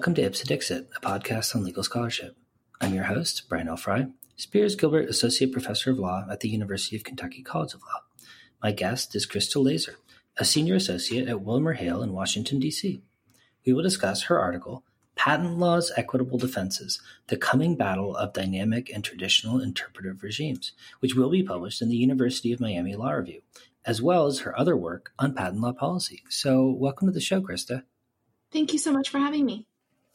welcome to Ipse Dixit, a podcast on legal scholarship. I'm your host, Brian L. Frye, Spears Gilbert Associate Professor of Law at the University of Kentucky College of Law. My guest is Christa Laser, a Senior Associate at Wilmer Hale in Washington, D.C. We will discuss her article, Patent Law's Equitable Defenses The Coming Battle of Dynamic and Traditional Interpretive Regimes, which will be published in the University of Miami Law Review, as well as her other work on patent law policy. So, welcome to the show, Christa. Thank you so much for having me.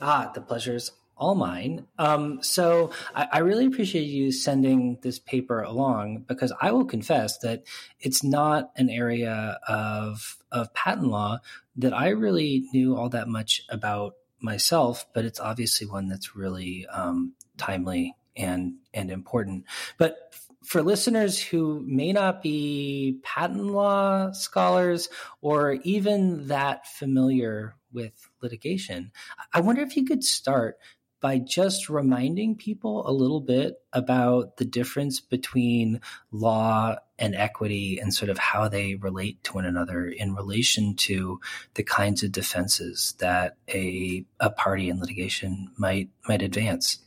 Ah, the pleasure's all mine. Um, so I, I, really appreciate you sending this paper along because I will confess that it's not an area of of patent law that I really knew all that much about myself, but it's obviously one that's really um, timely and and important. But for listeners who may not be patent law scholars or even that familiar with litigation, I wonder if you could start by just reminding people a little bit about the difference between law and equity and sort of how they relate to one another in relation to the kinds of defenses that a, a party in litigation might might advance.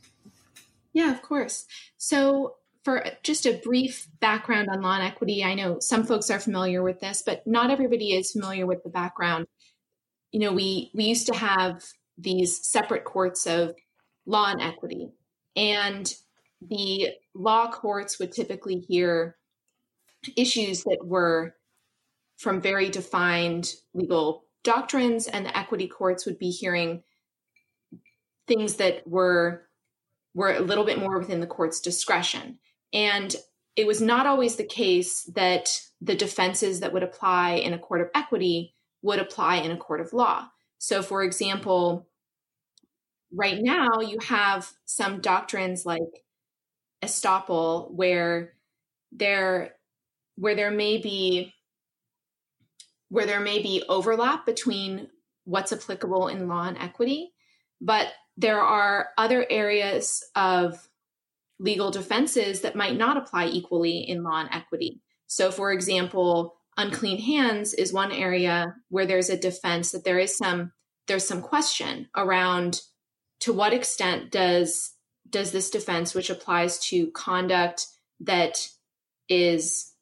Yeah, of course. So for just a brief background on law and equity, I know some folks are familiar with this, but not everybody is familiar with the background. You know, we we used to have these separate courts of law and equity, and the law courts would typically hear issues that were from very defined legal doctrines, and the equity courts would be hearing things that were were a little bit more within the court's discretion. And it was not always the case that the defenses that would apply in a court of equity would apply in a court of law. So, for example, right now you have some doctrines like estoppel where there where there may be where there may be overlap between what's applicable in law and equity but there are other areas of legal defenses that might not apply equally in law and equity. So, for example, unclean hands is one area where there's a defense that there is some there's some question around to what extent does does this defense which applies to conduct that is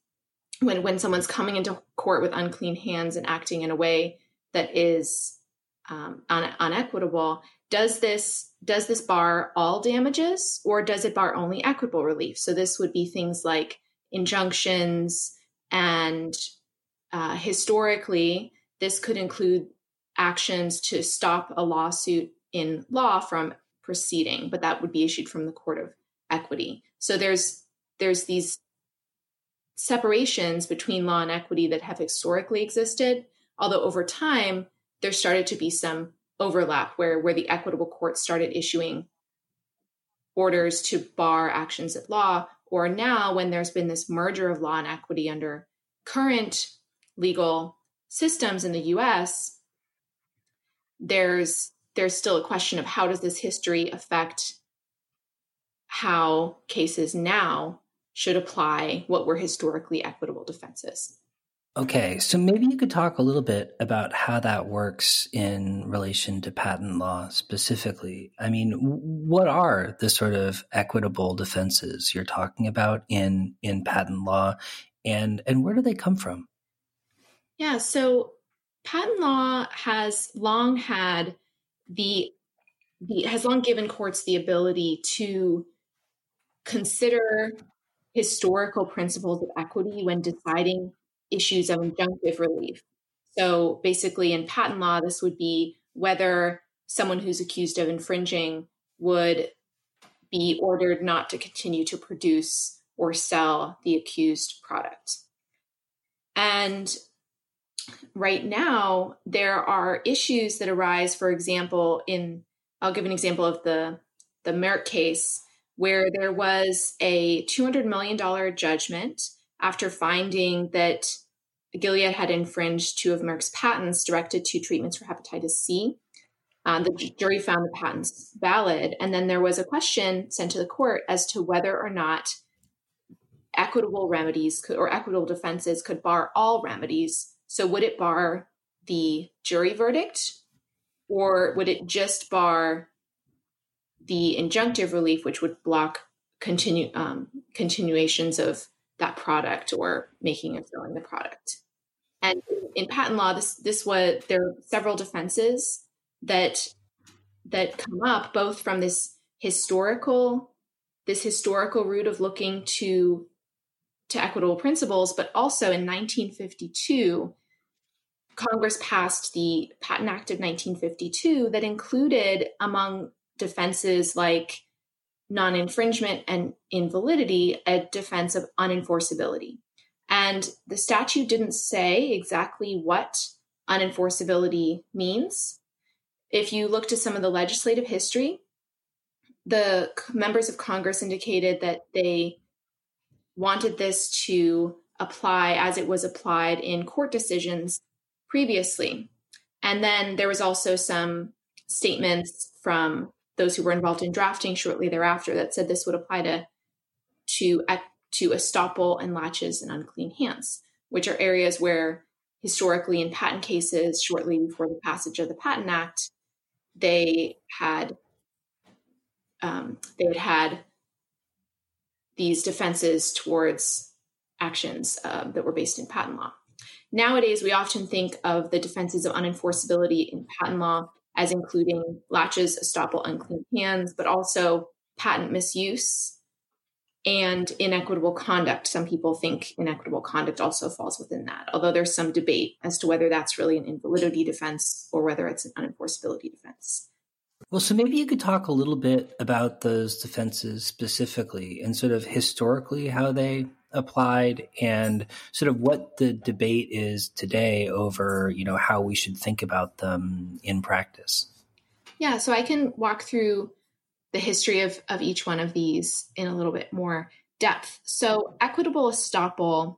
when when someone's coming into court with unclean hands and acting in a way that is um, un- unequitable does this does this bar all damages or does it bar only equitable relief? So this would be things like injunctions and uh, historically this could include actions to stop a lawsuit in law from proceeding but that would be issued from the court of equity. So there's there's these separations between law and equity that have historically existed although over time there started to be some overlap where where the equitable court started issuing orders to bar actions at law or now when there's been this merger of law and equity under current legal systems in the US there's there's still a question of how does this history affect how cases now should apply what were historically equitable defenses Okay, so maybe you could talk a little bit about how that works in relation to patent law specifically. I mean, what are the sort of equitable defenses you're talking about in in patent law and and where do they come from? Yeah, so patent law has long had the the has long given courts the ability to consider historical principles of equity when deciding issues of injunctive relief. So basically, in patent law, this would be whether someone who's accused of infringing would be ordered not to continue to produce or sell the accused product. And right now, there are issues that arise, for example, in I'll give an example of the, the Merck case, where there was a $200 million judgment after finding that Gilead had infringed two of Merck's patents directed to treatments for hepatitis C. Um, the jury found the patents valid. And then there was a question sent to the court as to whether or not equitable remedies could, or equitable defenses could bar all remedies. So, would it bar the jury verdict or would it just bar the injunctive relief, which would block continue um, continuations of that product or making and selling the product? And in patent law, this this was there are several defenses that that come up both from this historical this historical route of looking to to equitable principles, but also in 1952, Congress passed the Patent Act of 1952 that included among defenses like non infringement and invalidity a defense of unenforceability. And the statute didn't say exactly what unenforceability means. If you look to some of the legislative history, the members of Congress indicated that they wanted this to apply as it was applied in court decisions previously. And then there was also some statements from those who were involved in drafting shortly thereafter that said this would apply to to to estoppel and laches and unclean hands, which are areas where historically in patent cases shortly before the passage of the Patent Act, they had um, they had had these defenses towards actions uh, that were based in patent law. Nowadays, we often think of the defenses of unenforceability in patent law as including laches, estoppel, unclean hands, but also patent misuse and inequitable conduct. Some people think inequitable conduct also falls within that, although there's some debate as to whether that's really an invalidity defense or whether it's an unenforceability defense. Well, so maybe you could talk a little bit about those defenses specifically and sort of historically how they applied and sort of what the debate is today over, you know, how we should think about them in practice. Yeah, so I can walk through the history of, of each one of these in a little bit more depth. So, equitable estoppel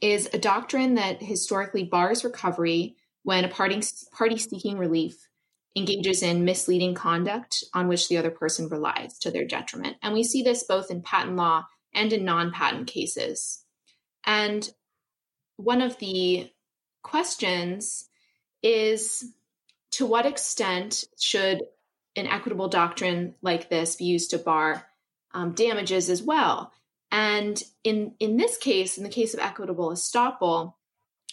is a doctrine that historically bars recovery when a party, party seeking relief engages in misleading conduct on which the other person relies to their detriment. And we see this both in patent law and in non patent cases. And one of the questions is to what extent should an equitable doctrine like this be used to bar um, damages as well? And in, in this case, in the case of equitable estoppel,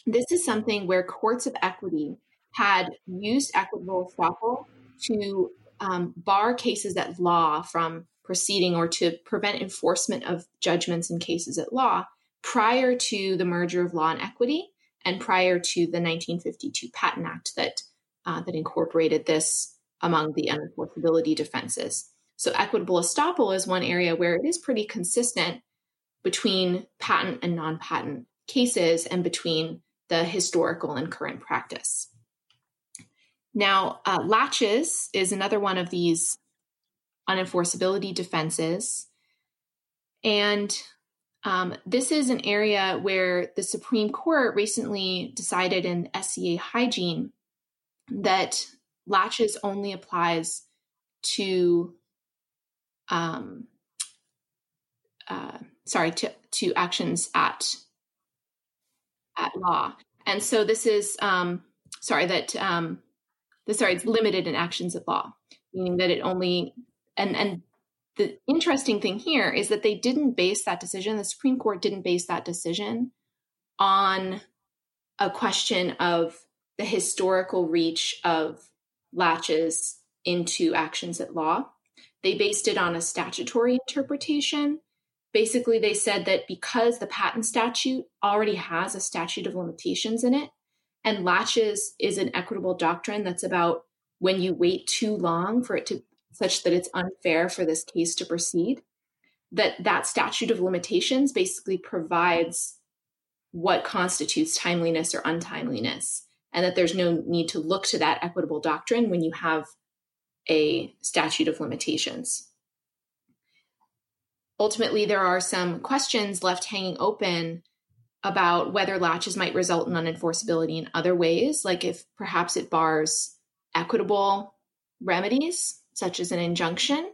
this is something where courts of equity had used equitable estoppel to um, bar cases at law from proceeding or to prevent enforcement of judgments in cases at law prior to the merger of law and equity and prior to the 1952 Patent Act that uh, that incorporated this among the unenforceability defenses. So equitable estoppel is one area where it is pretty consistent between patent and non-patent cases and between the historical and current practice. Now, uh, laches is another one of these unenforceability defenses. And um, this is an area where the Supreme Court recently decided in SCA hygiene that laches only applies to, um, uh, sorry, to, to actions at at law. And so this is, um, sorry, that, um, the, sorry, it's limited in actions at law, meaning that it only and and the interesting thing here is that they didn't base that decision the supreme court didn't base that decision on a question of the historical reach of laches into actions at law. They based it on a statutory interpretation. Basically they said that because the patent statute already has a statute of limitations in it and laches is an equitable doctrine that's about when you wait too long for it to such that it's unfair for this case to proceed that that statute of limitations basically provides what constitutes timeliness or untimeliness and that there's no need to look to that equitable doctrine when you have a statute of limitations. Ultimately there are some questions left hanging open about whether laches might result in unenforceability in other ways, like if perhaps it bars equitable remedies, such as an injunction,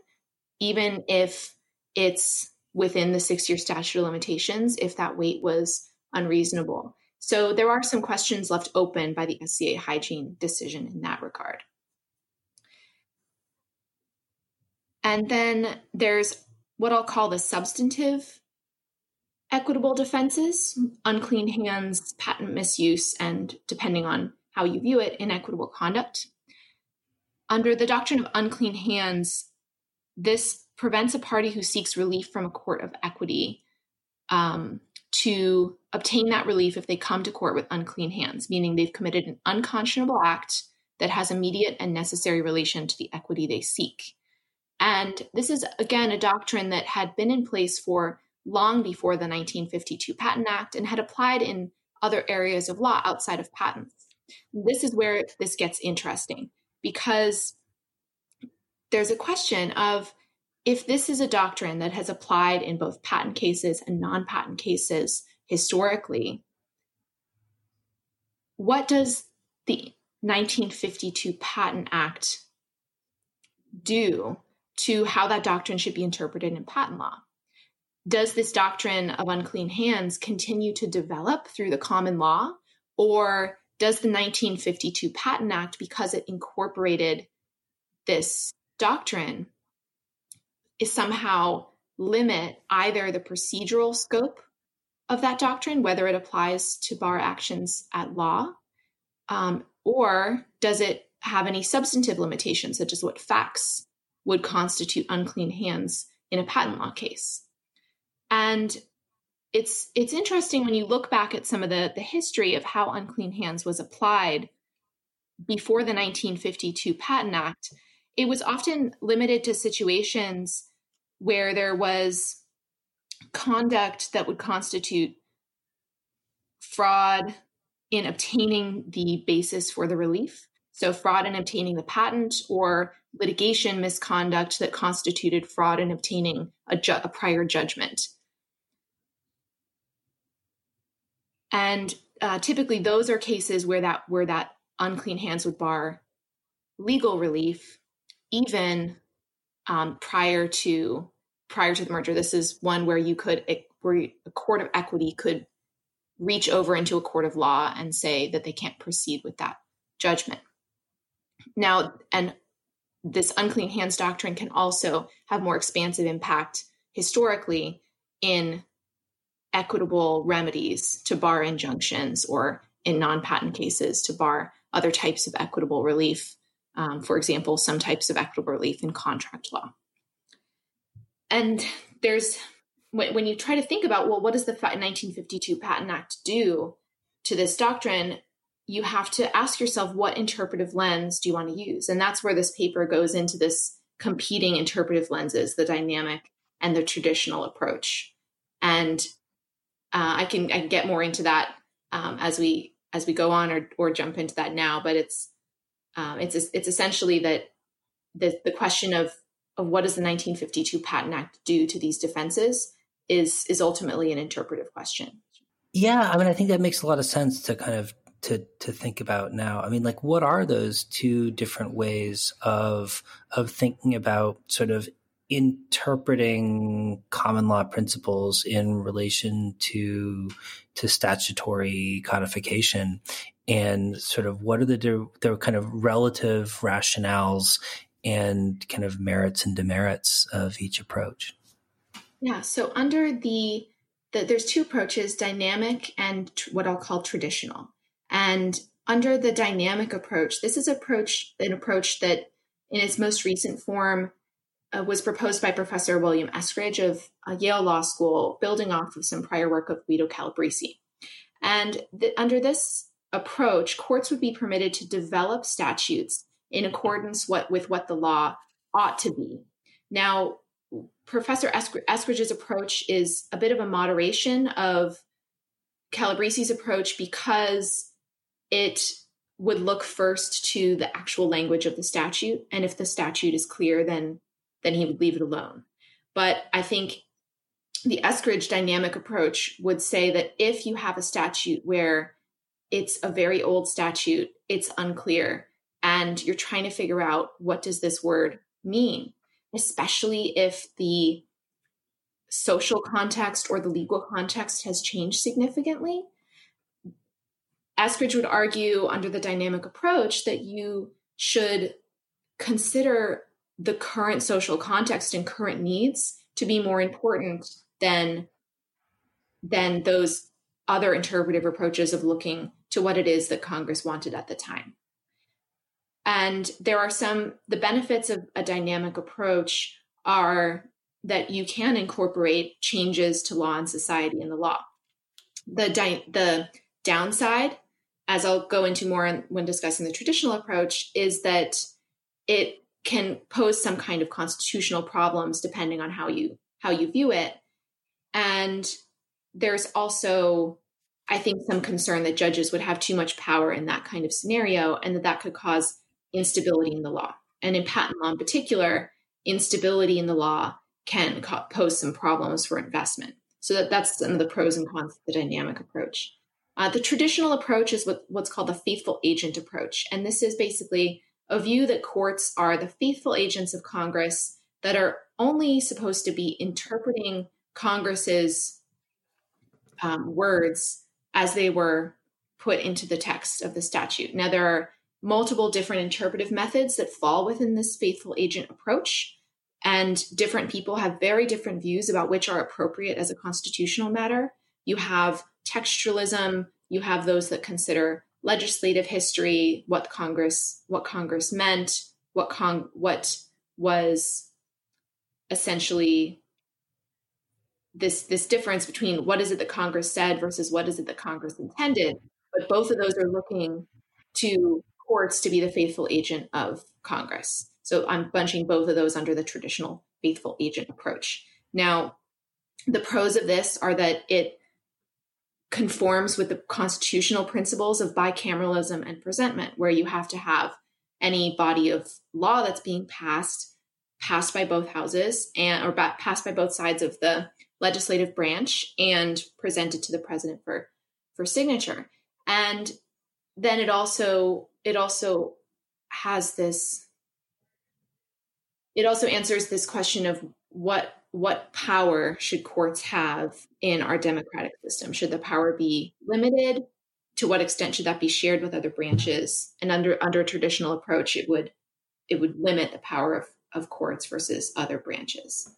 even if it's within the six year statute of limitations, if that wait was unreasonable. So there are some questions left open by the SCA hygiene decision in that regard. And then there's what I'll call the substantive equitable defenses unclean hands, patent misuse, and depending on how you view it, inequitable conduct. Under the doctrine of unclean hands, this prevents a party who seeks relief from a court of equity um, to obtain that relief if they come to court with unclean hands, meaning they've committed an unconscionable act that has immediate and necessary relation to the equity they seek. And this is, again, a doctrine that had been in place for long before the 1952 Patent Act and had applied in other areas of law outside of patents. This is where this gets interesting because there's a question of if this is a doctrine that has applied in both patent cases and non patent cases historically, what does the 1952 Patent Act do to how that doctrine should be interpreted in patent law? Does this doctrine of unclean hands continue to develop through the common law? Or does the 1952 Patent Act, because it incorporated this doctrine, is somehow limit either the procedural scope of that doctrine, whether it applies to bar actions at law, um, or does it have any substantive limitations, such as what facts would constitute unclean hands in a patent law case? And it's it's interesting when you look back at some of the the history of how unclean hands was applied before the 1952 Patent Act. It was often limited to situations where there was conduct that would constitute fraud in obtaining the basis for the relief. So, fraud in obtaining the patent or litigation misconduct that constituted fraud in obtaining a, ju- a prior judgment. And uh, typically, those are cases where that where that unclean hands would bar legal relief, even um, prior to prior to the merger. This is one where you could where a court of equity could reach over into a court of law and say that they can't proceed with that judgment. Now, and this unclean hands doctrine can also have more expansive impact historically in equitable remedies to bar injunctions or in non patent cases to bar other types of equitable relief. Um, for example, some types of equitable relief in contract law. And there's, when you try to think about, well, what does the 1952 Patent Act do to this doctrine? You have to ask yourself, what interpretive lens do you want to use? And that's where this paper goes into this competing interpretive lenses, the dynamic and the traditional approach. And uh, I can I can get more into that um, as we as we go on or or jump into that now. But it's um, it's it's essentially that the the question of of what does the 1952 Patent Act do to these defenses is is ultimately an interpretive question. Yeah, I mean, I think that makes a lot of sense to kind of to to think about now. I mean, like, what are those two different ways of of thinking about sort of interpreting common law principles in relation to to statutory codification? And sort of what are the the kind of relative rationales and kind of merits and demerits of each approach? Yeah so under the, the there's two approaches dynamic and what i'll call traditional. And under the dynamic approach this is approach an approach that in its most recent form uh, was proposed by Professor William Eskridge of uh, Yale Law School, building off of some prior work of Guido Calabresi. And th- under this approach, courts would be permitted to develop statutes in accordance what, with what the law ought to be. Now, Professor Eskridge's approach is a bit of a moderation of Calabresi's approach because it would look first to the actual language of the statute. And if the statute is clear, then then he would leave it alone. But I think the Eskridge dynamic approach would say that if you have a statute where it's a very old statute, it's unclear, and you're trying to figure out what does this word mean, especially if the social context or the legal context has changed significantly. Eskridge would argue under the dynamic approach that you should consider the current social context and current needs to be more important than than those other interpretive approaches of looking to what it is that Congress wanted at the time. And there are some, the benefits of a dynamic approach are that you can incorporate changes to law and society in the law. The, di- the downside, as I'll go into more when discussing the traditional approach, is that it can pose some kind of constitutional problems depending on how you how you view it. And there's also I think some concern that judges would have too much power in that kind of scenario and that that could cause instability in the law. And in patent law in particular, instability in the law can co- pose some problems for investment. So that, that's some of the pros and cons of the dynamic approach. Uh, the traditional approach is what, what's called the faithful agent approach. And this is basically a view that courts are the faithful agents of Congress that are only supposed to be interpreting Congress's um, words as they were put into the text of the statute. Now, there are multiple different interpretive methods that fall within this faithful agent approach. And different people have very different views about which are appropriate as a constitutional matter. You have textualism, you have those that consider legislative history, what Congress what Congress meant, what con what was essentially this this difference between what is it that Congress said versus what is it that Congress intended. But both of those are looking to courts to be the faithful agent of Congress. So I'm bunching both of those under the traditional faithful agent approach. Now, the pros of this are that it conforms with the constitutional principles of bicameralism and presentment, where you have to have any body of law that's being passed passed by both houses and or passed by both sides of the legislative branch and presented to the president for for signature. And then it also it also has this it also answers this question of what what power should courts have in our democratic system should the power be limited to what extent should that be shared with other branches and under under a traditional approach it would it would limit the power of, of courts versus other branches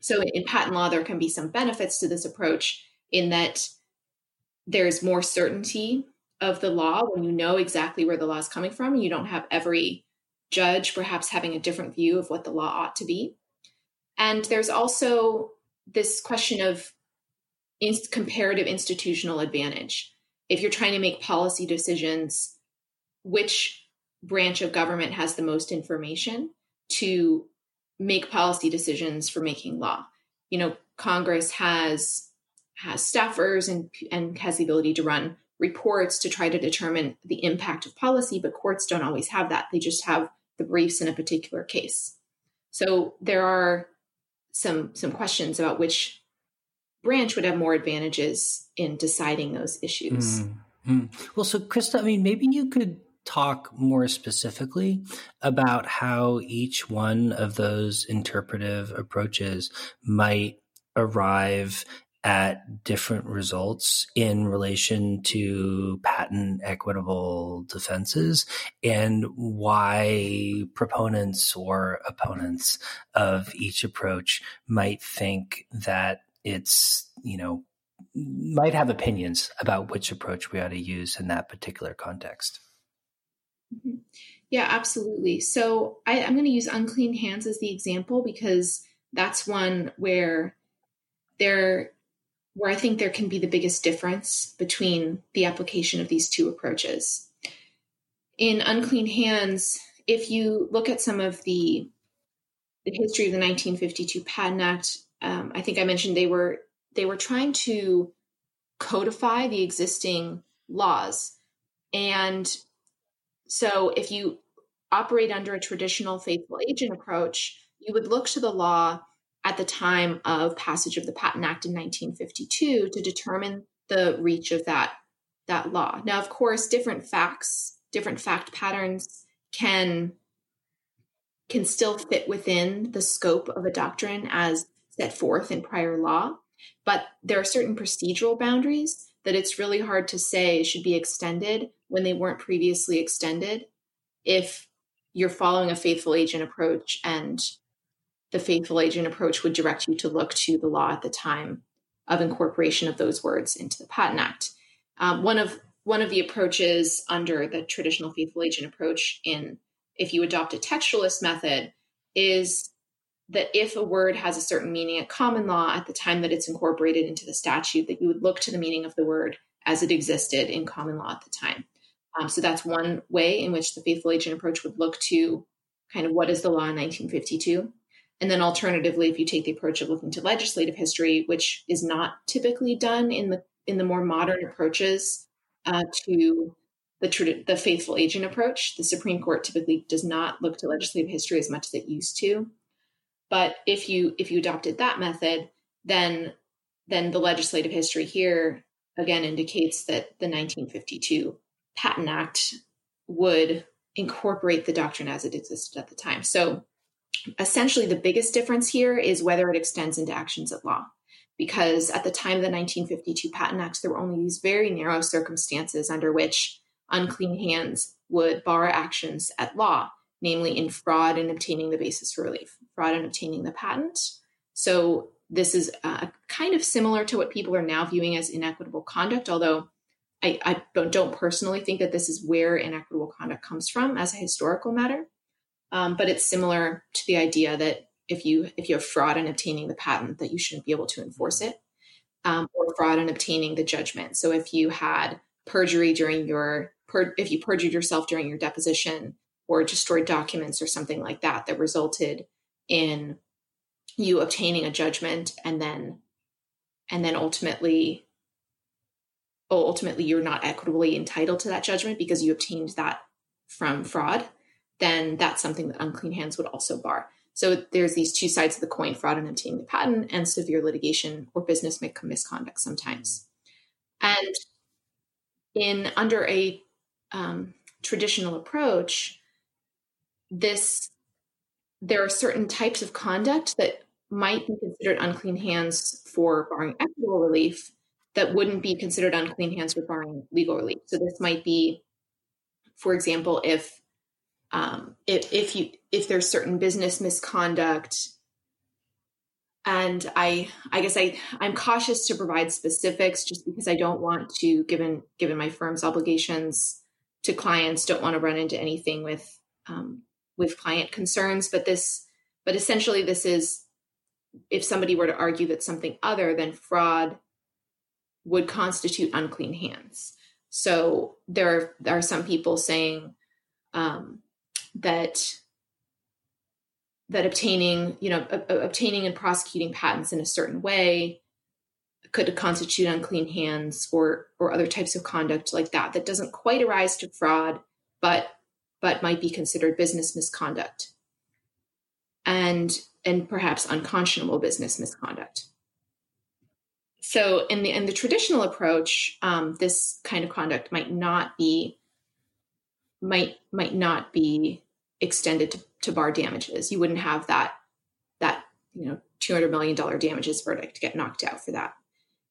so in patent law there can be some benefits to this approach in that there's more certainty of the law when you know exactly where the law is coming from. You don't have every judge perhaps having a different view of what the law ought to be. And there's also this question of in- comparative institutional advantage. If you're trying to make policy decisions, which branch of government has the most information to make policy decisions for making law? You know, Congress has has staffers and and has the ability to run reports to try to determine the impact of policy, but courts don't always have that. They just have the briefs in a particular case. So there are some some questions about which branch would have more advantages in deciding those issues. Mm-hmm. Well, so Christa, I mean, maybe you could talk more specifically about how each one of those interpretive approaches might arrive at different results in relation to patent equitable defenses and why proponents or opponents of each approach might think that it's, you know, might have opinions about which approach we ought to use in that particular context. Mm-hmm. Yeah, absolutely. So I, am going to use unclean hands as the example because that's one where there where I think there can be the biggest difference between the application of these two approaches. In unclean hands, if you look at some of the the history of the 1952 Patent Act, um, I think I mentioned they were they were trying to codify the existing laws, and so if you operate under a traditional faithful agent approach, you would look to the law at the time of passage of the Patent Act in 1952 to determine the reach of that that law. Now, of course, different facts, different fact patterns can can still fit within the scope of a doctrine as set forth in prior law, but there are certain procedural boundaries that it's really hard to say should be extended when they weren't previously extended if you're following a faithful agent approach and the faithful agent approach would direct you to look to the law at the time of incorporation of those words into the patent act. Um, one of one of the approaches under the traditional faithful agent approach in if you adopt a textualist method is that if a word has a certain meaning at common law at the time that it's incorporated into the statute that you would look to the meaning of the word as it existed in common law at the time. Um, so that's one way in which the faithful agent approach would look to kind of what is the law in 1952 and then alternatively if you take the approach of looking to legislative history which is not typically done in the in the more modern approaches uh, to the, the faithful agent approach. The Supreme Court typically does not look to legislative history as much as it used to. But if you if you adopted that method, then then the legislative history here again indicates that the 1952 Patent Act would incorporate the doctrine as it existed at the time. So essentially the biggest difference here is whether it extends into actions at law because at the time of the 1952 Patent Act, there were only these very narrow circumstances under which unclean hands would bar actions at law, namely in fraud and obtaining the basis for relief, fraud and obtaining the patent. So this is uh, kind of similar to what people are now viewing as inequitable conduct, although I, I don't, don't, personally think that this is where inequitable conduct comes from as a historical matter. Um, but it's similar to the idea that if you if you have fraud in obtaining the patent that you shouldn't be able to enforce it um, or fraud in obtaining the judgment. So if you had perjury during your per, if you perjured yourself during your deposition or destroyed documents or something like that that resulted in you obtaining a judgment and then and then ultimately ultimately you're not equitably entitled to that judgment because you obtained that from fraud then that's something that unclean hands would also bar so there's these two sides of the coin fraud in obtaining the patent and severe litigation or business misconduct sometimes. And in under a um, traditional approach, this there are certain types of conduct that might be considered unclean hands for barring equitable relief that wouldn't be considered unclean hands for barring legal relief. So this might be, for example, if um, if, if you if there's certain business misconduct and i i guess i i'm cautious to provide specifics just because i don't want to given given my firm's obligations to clients don't want to run into anything with um, with client concerns. But this but essentially this is if somebody were to argue that something other than fraud would constitute unclean hands. So there are, there are some people saying um, that that obtaining, you know, obtaining and prosecuting patents in a certain way could constitute unclean hands or or other types of conduct like that that doesn't quite arise to fraud, but but might be considered business misconduct and and perhaps unconscionable business misconduct. So in the in the traditional approach, um, this kind of conduct might not be might might not be extended to, to bar damages. You wouldn't have that that you know two hundred million dollar damages verdict get knocked out for that.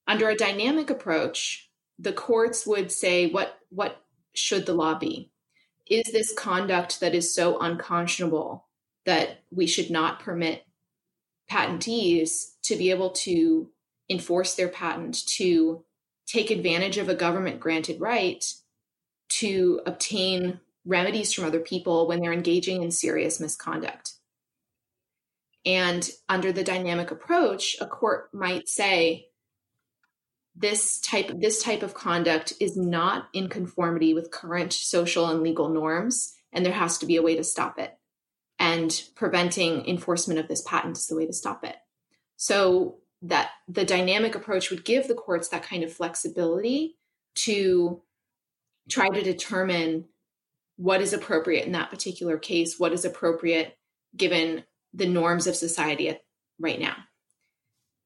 Under a dynamic approach, the courts would say what what should the law be? Is this conduct that is so unconscionable that we should not permit patentees to be able to enforce their patent to take advantage of a government granted right to obtain remedies from other people when they're engaging in serious misconduct. And under the dynamic approach, a court might say this type this type of conduct is not in conformity with current social and legal norms and there has to be a way to stop it. And preventing enforcement of this patent is the way to stop it. So that the dynamic approach would give the courts that kind of flexibility to try to determine what is appropriate in that particular case, what is appropriate given the norms of society right now.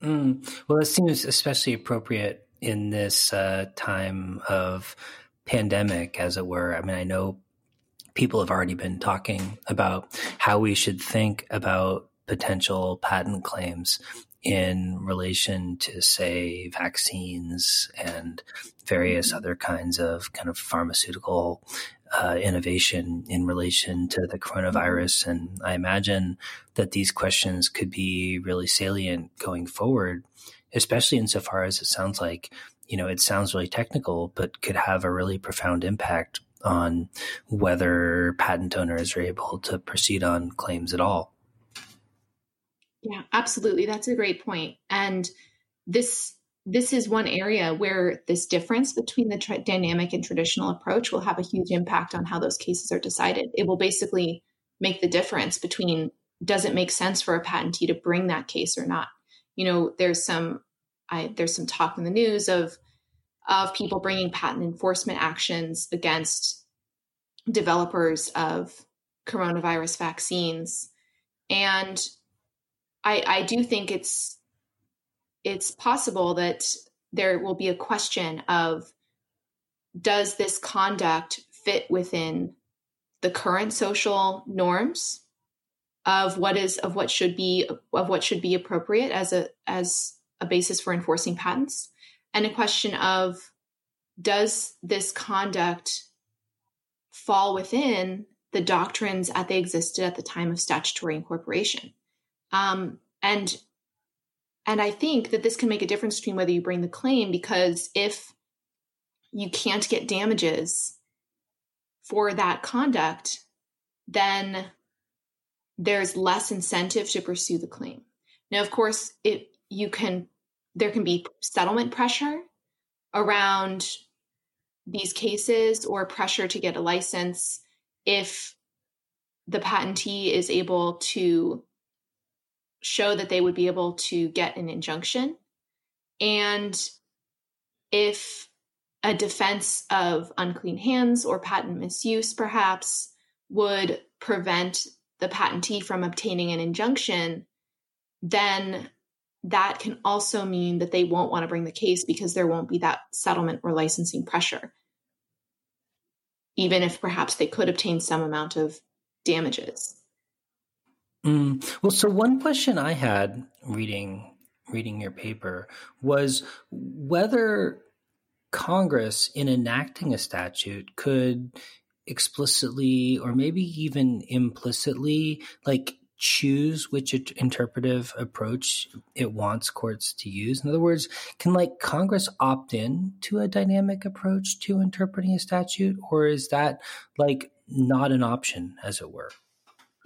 Mm. Well, it seems especially appropriate in this uh, time of pandemic, as it were. I mean, I know people have already been talking about how we should think about potential patent claims in relation to, say, vaccines and various mm-hmm. other kinds of kind of pharmaceutical uh, innovation in relation to the coronavirus. And I imagine that these questions could be really salient going forward, especially insofar as it sounds like, you know, it sounds really technical, but could have a really profound impact on whether patent owners are able to proceed on claims at all. Yeah, absolutely. That's a great point. And this this is one area where this difference between the tra- dynamic and traditional approach will have a huge impact on how those cases are decided. It will basically make the difference between does it make sense for a patentee to bring that case or not. You know, there's some I, there's some talk in the news of of people bringing patent enforcement actions against developers of coronavirus vaccines, and I, I do think it's it's possible that there will be a question of does this conduct fit within the current social norms of what is of what should be of what should be appropriate as a as a basis for enforcing patents? And a question of does this conduct fall within the doctrines as they existed at the time of statutory incorporation um, and and I think that this can make a difference between whether you bring the claim because if you can't get damages for that conduct, then there's less incentive to pursue the claim. Now, of course, it you can there can be settlement pressure around these cases or pressure to get a license if the patentee is able to show that they would be able to get an injunction. And if a defense of unclean hands or patent misuse, perhaps, would prevent the patentee from obtaining an injunction, then that can also mean that they won't want to bring the case because there won't be that settlement or licensing pressure, even if perhaps they could obtain some amount of damages. Mm. Well, so one question I had reading reading your paper was whether Congress, in enacting a statute, could explicitly or maybe even implicitly like choose which interpretive approach it wants courts to use in other words can like congress opt in to a dynamic approach to interpreting a statute or is that like not an option as it were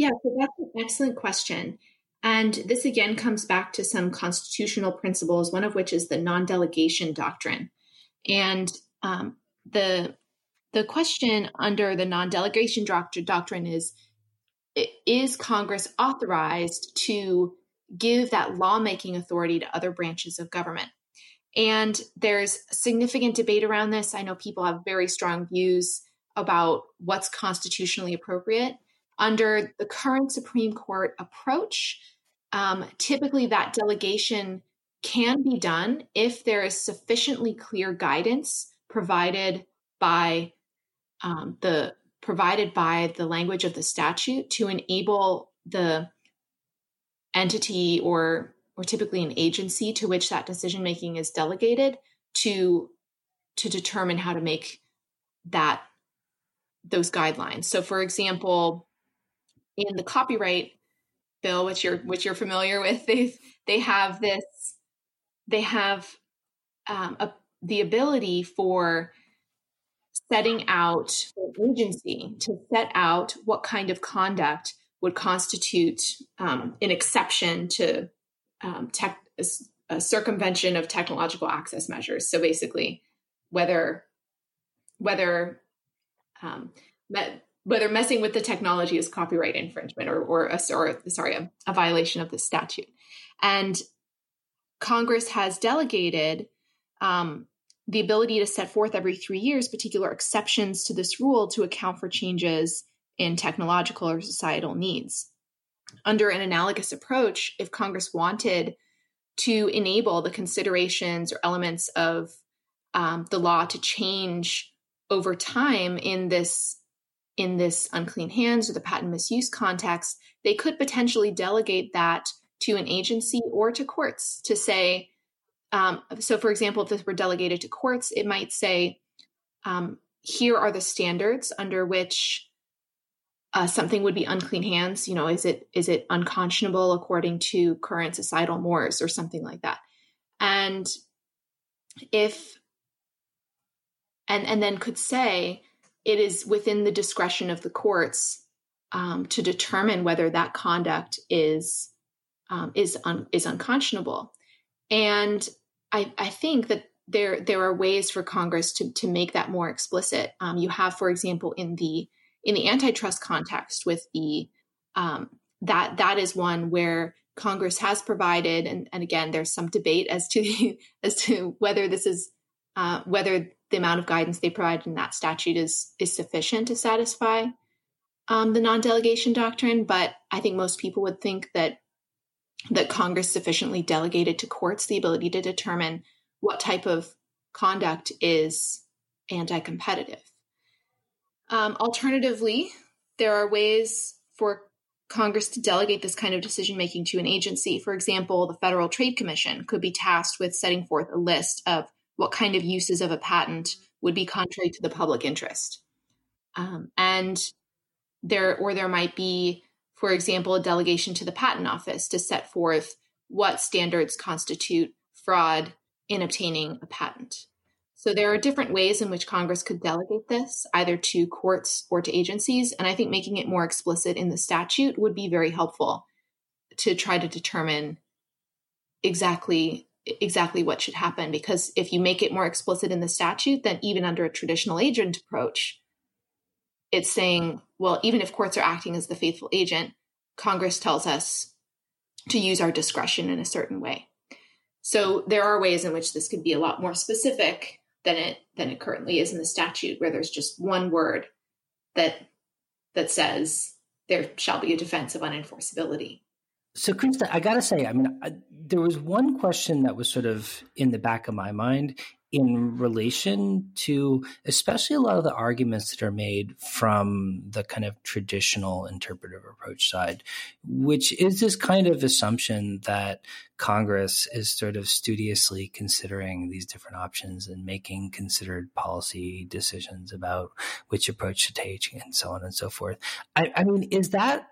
yeah, so that's an excellent question. And this again comes back to some constitutional principles, one of which is the non delegation doctrine. And um, the, the question under the non delegation doctrine is Is Congress authorized to give that lawmaking authority to other branches of government? And there's significant debate around this. I know people have very strong views about what's constitutionally appropriate under the current Supreme Court approach, um, typically that delegation can be done if there is sufficiently clear guidance provided by um, the provided by the language of the statute to enable the entity or or typically an agency to which that decision making is delegated to to determine how to make that those guidelines. So for example, in the copyright bill, which you're which you're familiar with, they they have this they have um, a, the ability for setting out agency to set out what kind of conduct would constitute um, an exception to um, tech, a, a circumvention of technological access measures. So basically, whether whether um, whether messing with the technology is copyright infringement or, or, a, or sorry, a, a violation of the statute. And Congress has delegated um, the ability to set forth every three years particular exceptions to this rule to account for changes in technological or societal needs. Under an analogous approach, if Congress wanted to enable the considerations or elements of um, the law to change over time in this in this unclean hands or the patent misuse context, they could potentially delegate that to an agency or to courts to say, um, so for example, if this were delegated to courts, it might say, um, here are the standards under which uh, something would be unclean hands. You know, is it is it unconscionable according to current societal mores or something like that? And if and and then could say it is within the discretion of the courts um, to determine whether that conduct is um, is un, is unconscionable. And I, I think that there there are ways for Congress to to make that more explicit. Um, you have, for example, in the in the antitrust context with the um, that that is one where Congress has provided, and, and again, there's some debate as to as to whether this is uh, whether the amount of guidance they provide in that statute is is sufficient to satisfy um, the non-delegation doctrine. But I think most people would think that that Congress sufficiently delegated to courts the ability to determine what type of conduct is anti-competitive. Um, alternatively, there are ways for Congress to delegate this kind of decision making to an agency. For example, the Federal Trade Commission could be tasked with setting forth a list of what kind of uses of a patent would be contrary to the public interest. Um, and there, or there might be, for example, a delegation to the Patent Office to set forth what standards constitute fraud in obtaining a patent. So there are different ways in which Congress could delegate this, either to courts or to agencies. And I think making it more explicit in the statute would be very helpful to try to determine exactly exactly what should happen because if you make it more explicit in the statute then even under a traditional agent approach it's saying well even if courts are acting as the faithful agent congress tells us to use our discretion in a certain way so there are ways in which this could be a lot more specific than it than it currently is in the statute, where there's just one word that that says there shall be a defense of unenforceability. So, Christa, I got to say, I mean, I, there was one question that was sort of in the back of my mind in relation to especially a lot of the arguments that are made from the kind of traditional interpretive approach side, which is this kind of assumption that Congress is sort of studiously considering these different options and making considered policy decisions about which approach to take and so on and so forth. I, I mean, is that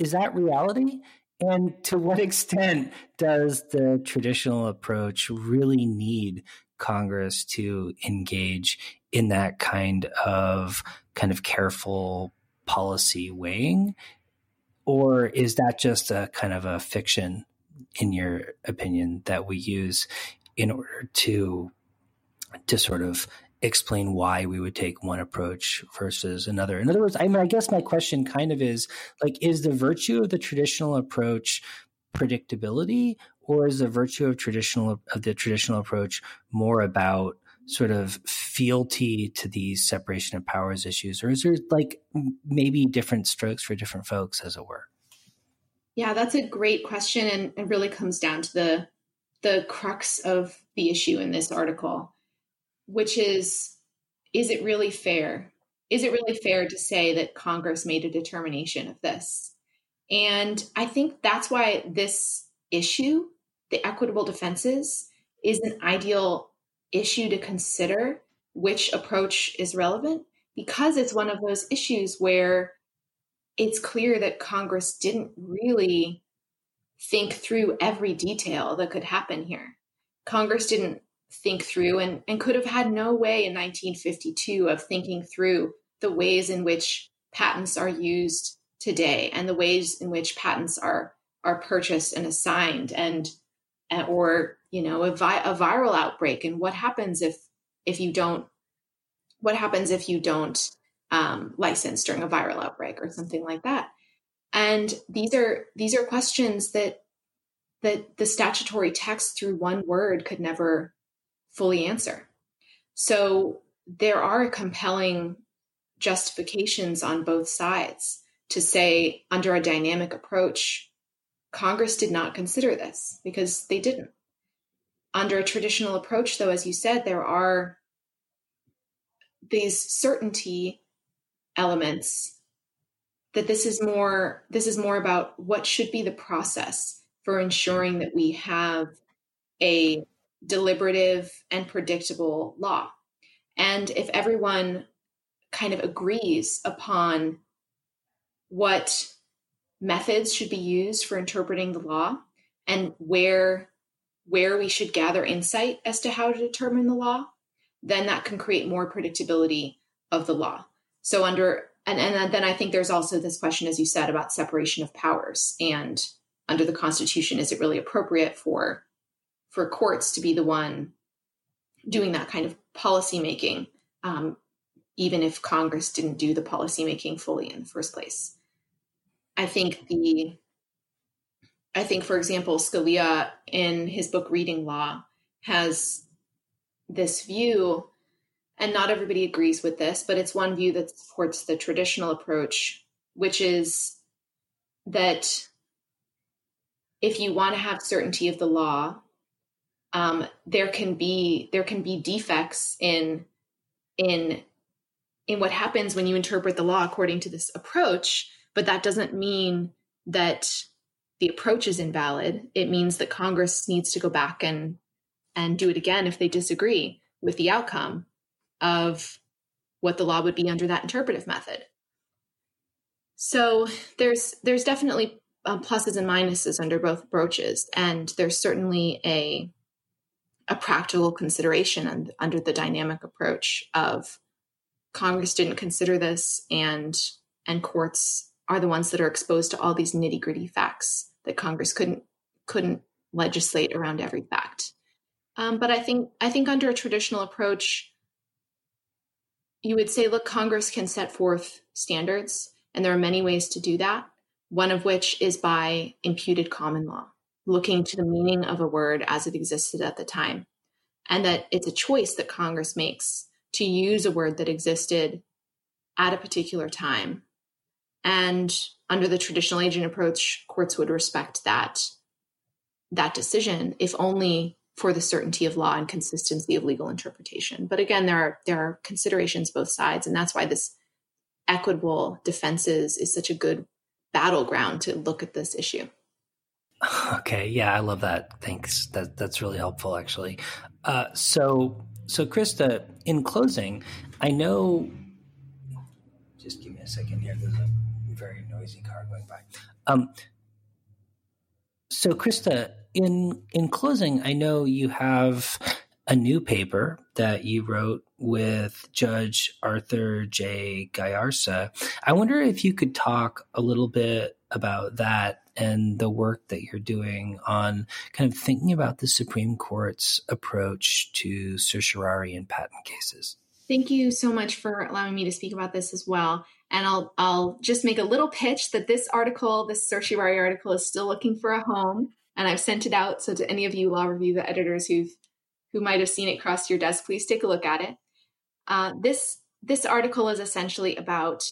is that reality? And to what extent does the traditional approach really need Congress to engage in that kind of kind of careful policy weighing? Or is that just a kind of a fiction, in your opinion, that we use in order to to sort of explain why we would take one approach versus another. In other words, I mean, I guess my question kind of is like, is the virtue of the traditional approach predictability, or is the virtue of traditional of the traditional approach more about sort of fealty to these separation of powers issues, or is there like maybe different strokes for different folks, as it were? Yeah, that's a great question, and it really comes down to the the crux of the issue in this article which is is it really fair? Is it really fair to say that Congress made a determination of this? And I think that's why this issue, the equitable defenses, is an ideal issue to consider which approach is relevant because it's one of those issues where it's clear that Congress didn't really think through every detail that could happen here. Congress didn't think through and, and could have had no way in 1952 of thinking through the ways in which patents are used today and the ways in which patents are are purchased and assigned and or you know a, vi- a viral outbreak. And what happens if if you don't what happens if you don't um, license during a viral outbreak or something like that? And these are these are questions that that the statutory text through one word could never fully answer. So there are compelling justifications on both sides to say, under a dynamic approach, Congress did not consider this because they didn't. Under a traditional approach, though, as you said, there are these certainty elements that this is more this is more about what should be the process for ensuring that we have a deliberative and predictable law. And if everyone kind of agrees upon what methods should be used for interpreting the law and where where we should gather insight as to how to determine the law, then that can create more predictability of the law. So under and, and then I think there's also this question, as you said, about separation of powers. And under the Constitution, is it really appropriate for for courts to be the one doing that kind of policy making, um, even if Congress didn't do the policy making fully in the first place? I think the I think, for example, Scalia in his book Reading Law has this view, and not everybody agrees with this, but it's one view that supports the traditional approach, which is that if you want to have certainty of the law, um, there can be there can be defects in in in what happens when you interpret the law according to this approach, but that doesn't mean that the approach is invalid, it means that Congress needs to go back and and do it again if they disagree with the outcome of what the law would be under that interpretive method. So there's there's definitely uh, pluses and minuses under both approaches, and there's certainly a a practical consideration and, under the dynamic approach of Congress didn't consider this, and and courts are the ones that are exposed to all these nitty gritty facts that Congress couldn't couldn't legislate around every fact. Um, but I think I think under a traditional approach, you would say, look, Congress can set forth standards, and there are many ways to do that. One of which is by imputed common law, looking to the meaning of a word as it existed at the time, and that it's a choice that Congress makes to use a word that existed at a particular time and under the traditional agent approach, courts would respect that that decision, if only for the certainty of law and consistency of legal interpretation. But again, there are there are considerations both sides, and that's why this equitable defenses is such a good battleground to look at this issue. Okay, yeah, I love that. Thanks. That that's really helpful, actually. Uh, so, so Christa, in closing, I know. Just give me a second here. There's a very noisy car going by. Um, so, Christa, in in closing, I know you have a new paper that you wrote with Judge Arthur J. Gajarsa. I wonder if you could talk a little bit about that and the work that you're doing on kind of thinking about the Supreme Court's approach to certiorari in patent cases. Thank you so much for allowing me to speak about this as well. And I'll I'll just make a little pitch that this article, this certiorari article, is still looking for a home, and I've sent it out. So to any of you law review the editors who've who might have seen it cross your desk, please take a look at it. Uh, this this article is essentially about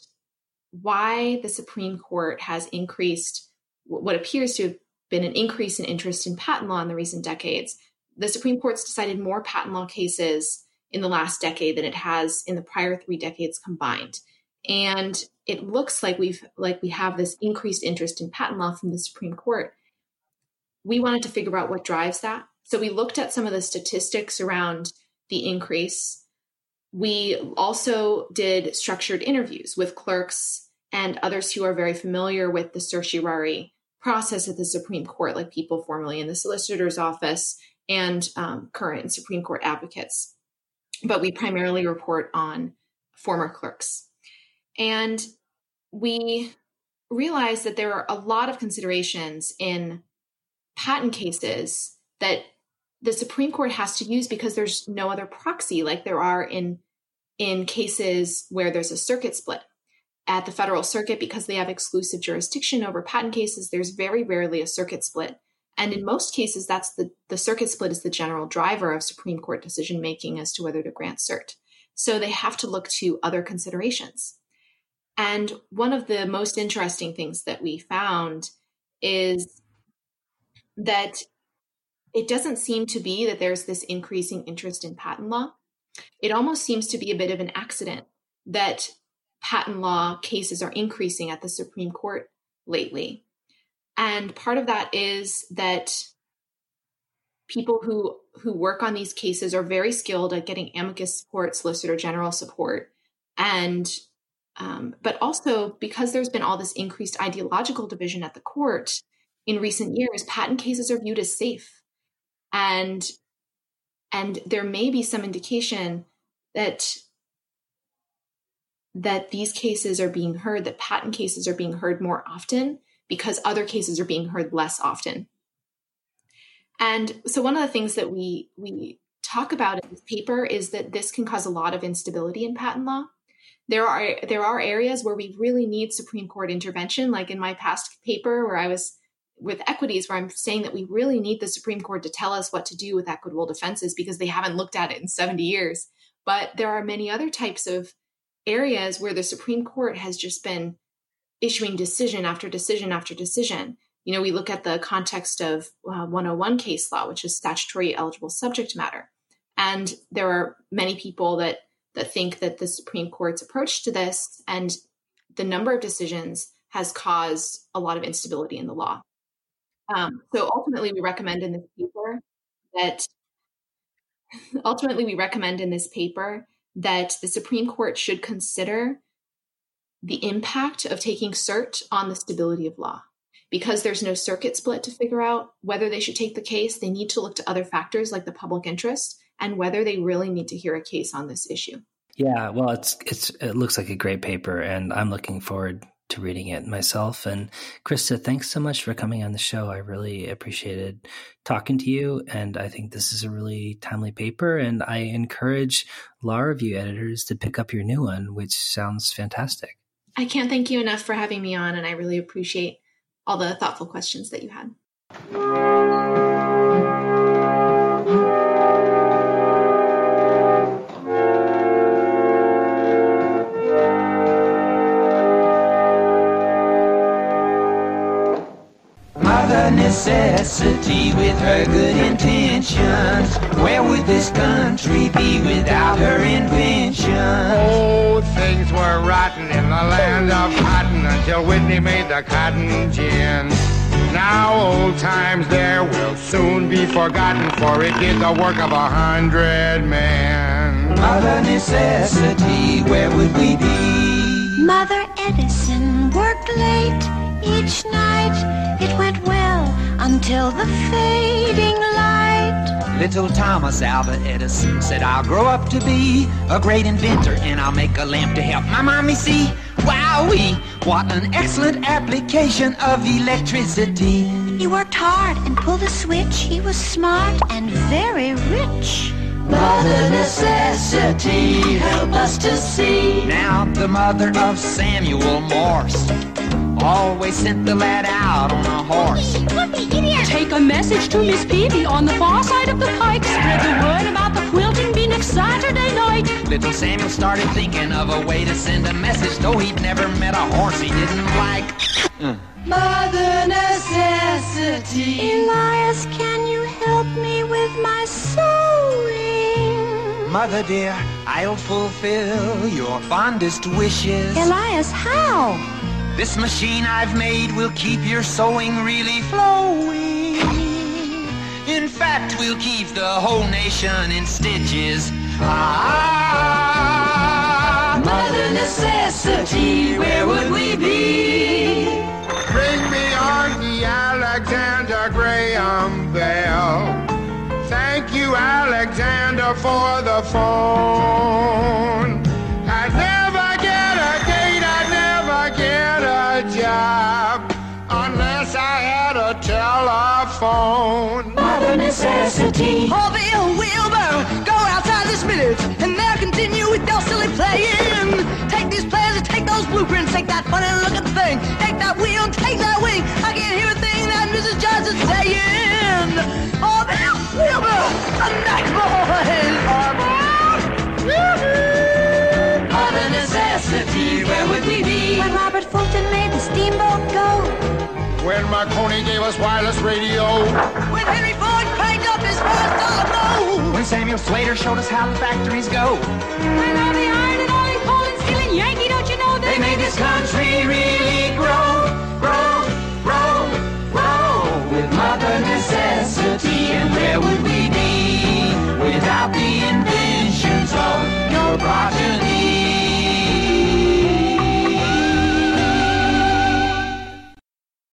why the Supreme Court has increased what appears to have been an increase in interest in patent law in the recent decades. The Supreme Court's decided more patent law cases in the last decade than it has in the prior three decades combined and it looks like we've like we have this increased interest in patent law from the Supreme Court. We wanted to figure out what drives that. So we looked at some of the statistics around the increase. We also did structured interviews with clerks and others who are very familiar with the certiorari process at the Supreme Court, like people formerly in the solicitor's office and um, current Supreme Court advocates. But we primarily report on former clerks. And we realize that there are a lot of considerations in patent cases that the Supreme Court has to use because there's no other proxy like there are in in cases where there's a circuit split. At the federal circuit, because they have exclusive jurisdiction over patent cases, there's very rarely a circuit split. And in most cases, that's the, the circuit split is the general driver of Supreme Court decision making as to whether to grant cert. So they have to look to other considerations. And one of the most interesting things that we found is that it doesn't seem to be that there's this increasing interest in patent law. It almost seems to be a bit of an accident that patent law cases are increasing at the Supreme Court lately. And part of that is that people who who work on these cases are very skilled at getting amicus support, solicitor general support, and um, but also because there's been all this increased ideological division at the court in recent years, patent cases are viewed as safe, and and there may be some indication that that these cases are being heard, that patent cases are being heard more often because other cases are being heard less often. And so one of the things that we we talk about in this paper is that this can cause a lot of instability in patent law. There are there are areas where we really need Supreme Court intervention, like in my past paper where I was with equities, where I'm saying that we really need the Supreme Court to tell us what to do with equitable defenses because they haven't looked at it in 70 years. But there are many other types of areas where the Supreme Court has just been issuing decision after decision after decision. You know, we look at the context of uh, 101 case law, which is statutory eligible subject matter. And there are many people that that think that the Supreme Court's approach to this and the number of decisions has caused a lot of instability in the law. Um, so ultimately, we recommend in this paper that ultimately we recommend in this paper that the Supreme Court should consider the impact of taking cert on the stability of law. Because there's no circuit split to figure out whether they should take the case, they need to look to other factors like the public interest and whether they really need to hear a case on this issue. Yeah, well, it's it's it looks like a great paper, and I'm looking forward to reading it myself. And Christa, thanks so much for coming on the show. I really appreciated talking to you. And I think this is a really timely paper. And I encourage law review editors to pick up your new one, which sounds fantastic. I can't thank you enough for having me on. And I really appreciate all the thoughtful questions that you had. Necessity with her good intentions. Where would this country be without her invention? Oh, things were rotten in the land of cotton until Whitney made the cotton gin. Now old times there will soon be forgotten, for it did the work of a hundred men. Mother necessity, where would we be? Mother Edison worked late each night. It went well until the fading light. Little Thomas Alva Edison said, I'll grow up to be a great inventor and I'll make a lamp to help my mommy see. Wowee, what an excellent application of electricity. He worked hard and pulled a switch. He was smart and very rich. Mother necessity, help us to see. Now the mother of Samuel Morse always sent the lad out on a horse. Take a message to Miss Peavy on the far side of the pike. Spread the word about the quilting bee next Saturday night. Little Samuel started thinking of a way to send a message, though he'd never met a horse he didn't like. Mother necessity. Elias, can you help me with my sewing? Mother dear, I'll fulfill your fondest wishes. Elias, how? This machine I've made will keep your sewing really flowing. In fact, we'll keep the whole nation in stitches. Ah, Mother Necessity, where would we be? Bring me on the Alexander Graham Bell. Thank you, Alexander, for the phone. Telephone. Mother Necessity. Oh, Bill Wilbur, go outside this village and now continue with your silly playing. Take these plans and take those blueprints, take that funny looking thing, take that wheel and take that wing. I can't hear a thing that Mrs. Johnson's saying. Oh, Bill Wilbur, a nice boy. Mother Necessity, where would we be? When Robert Fulton made the steamboat go. When Marconi gave us wireless radio. When Henry Ford paid up his first dollar. When Samuel Slater showed us how the factories go. When all the iron and oil and coal and steel and Yankee, don't you know they made this country really grow, grow, grow, grow. With mother necessity, and where would we be without the inventions of your progeny?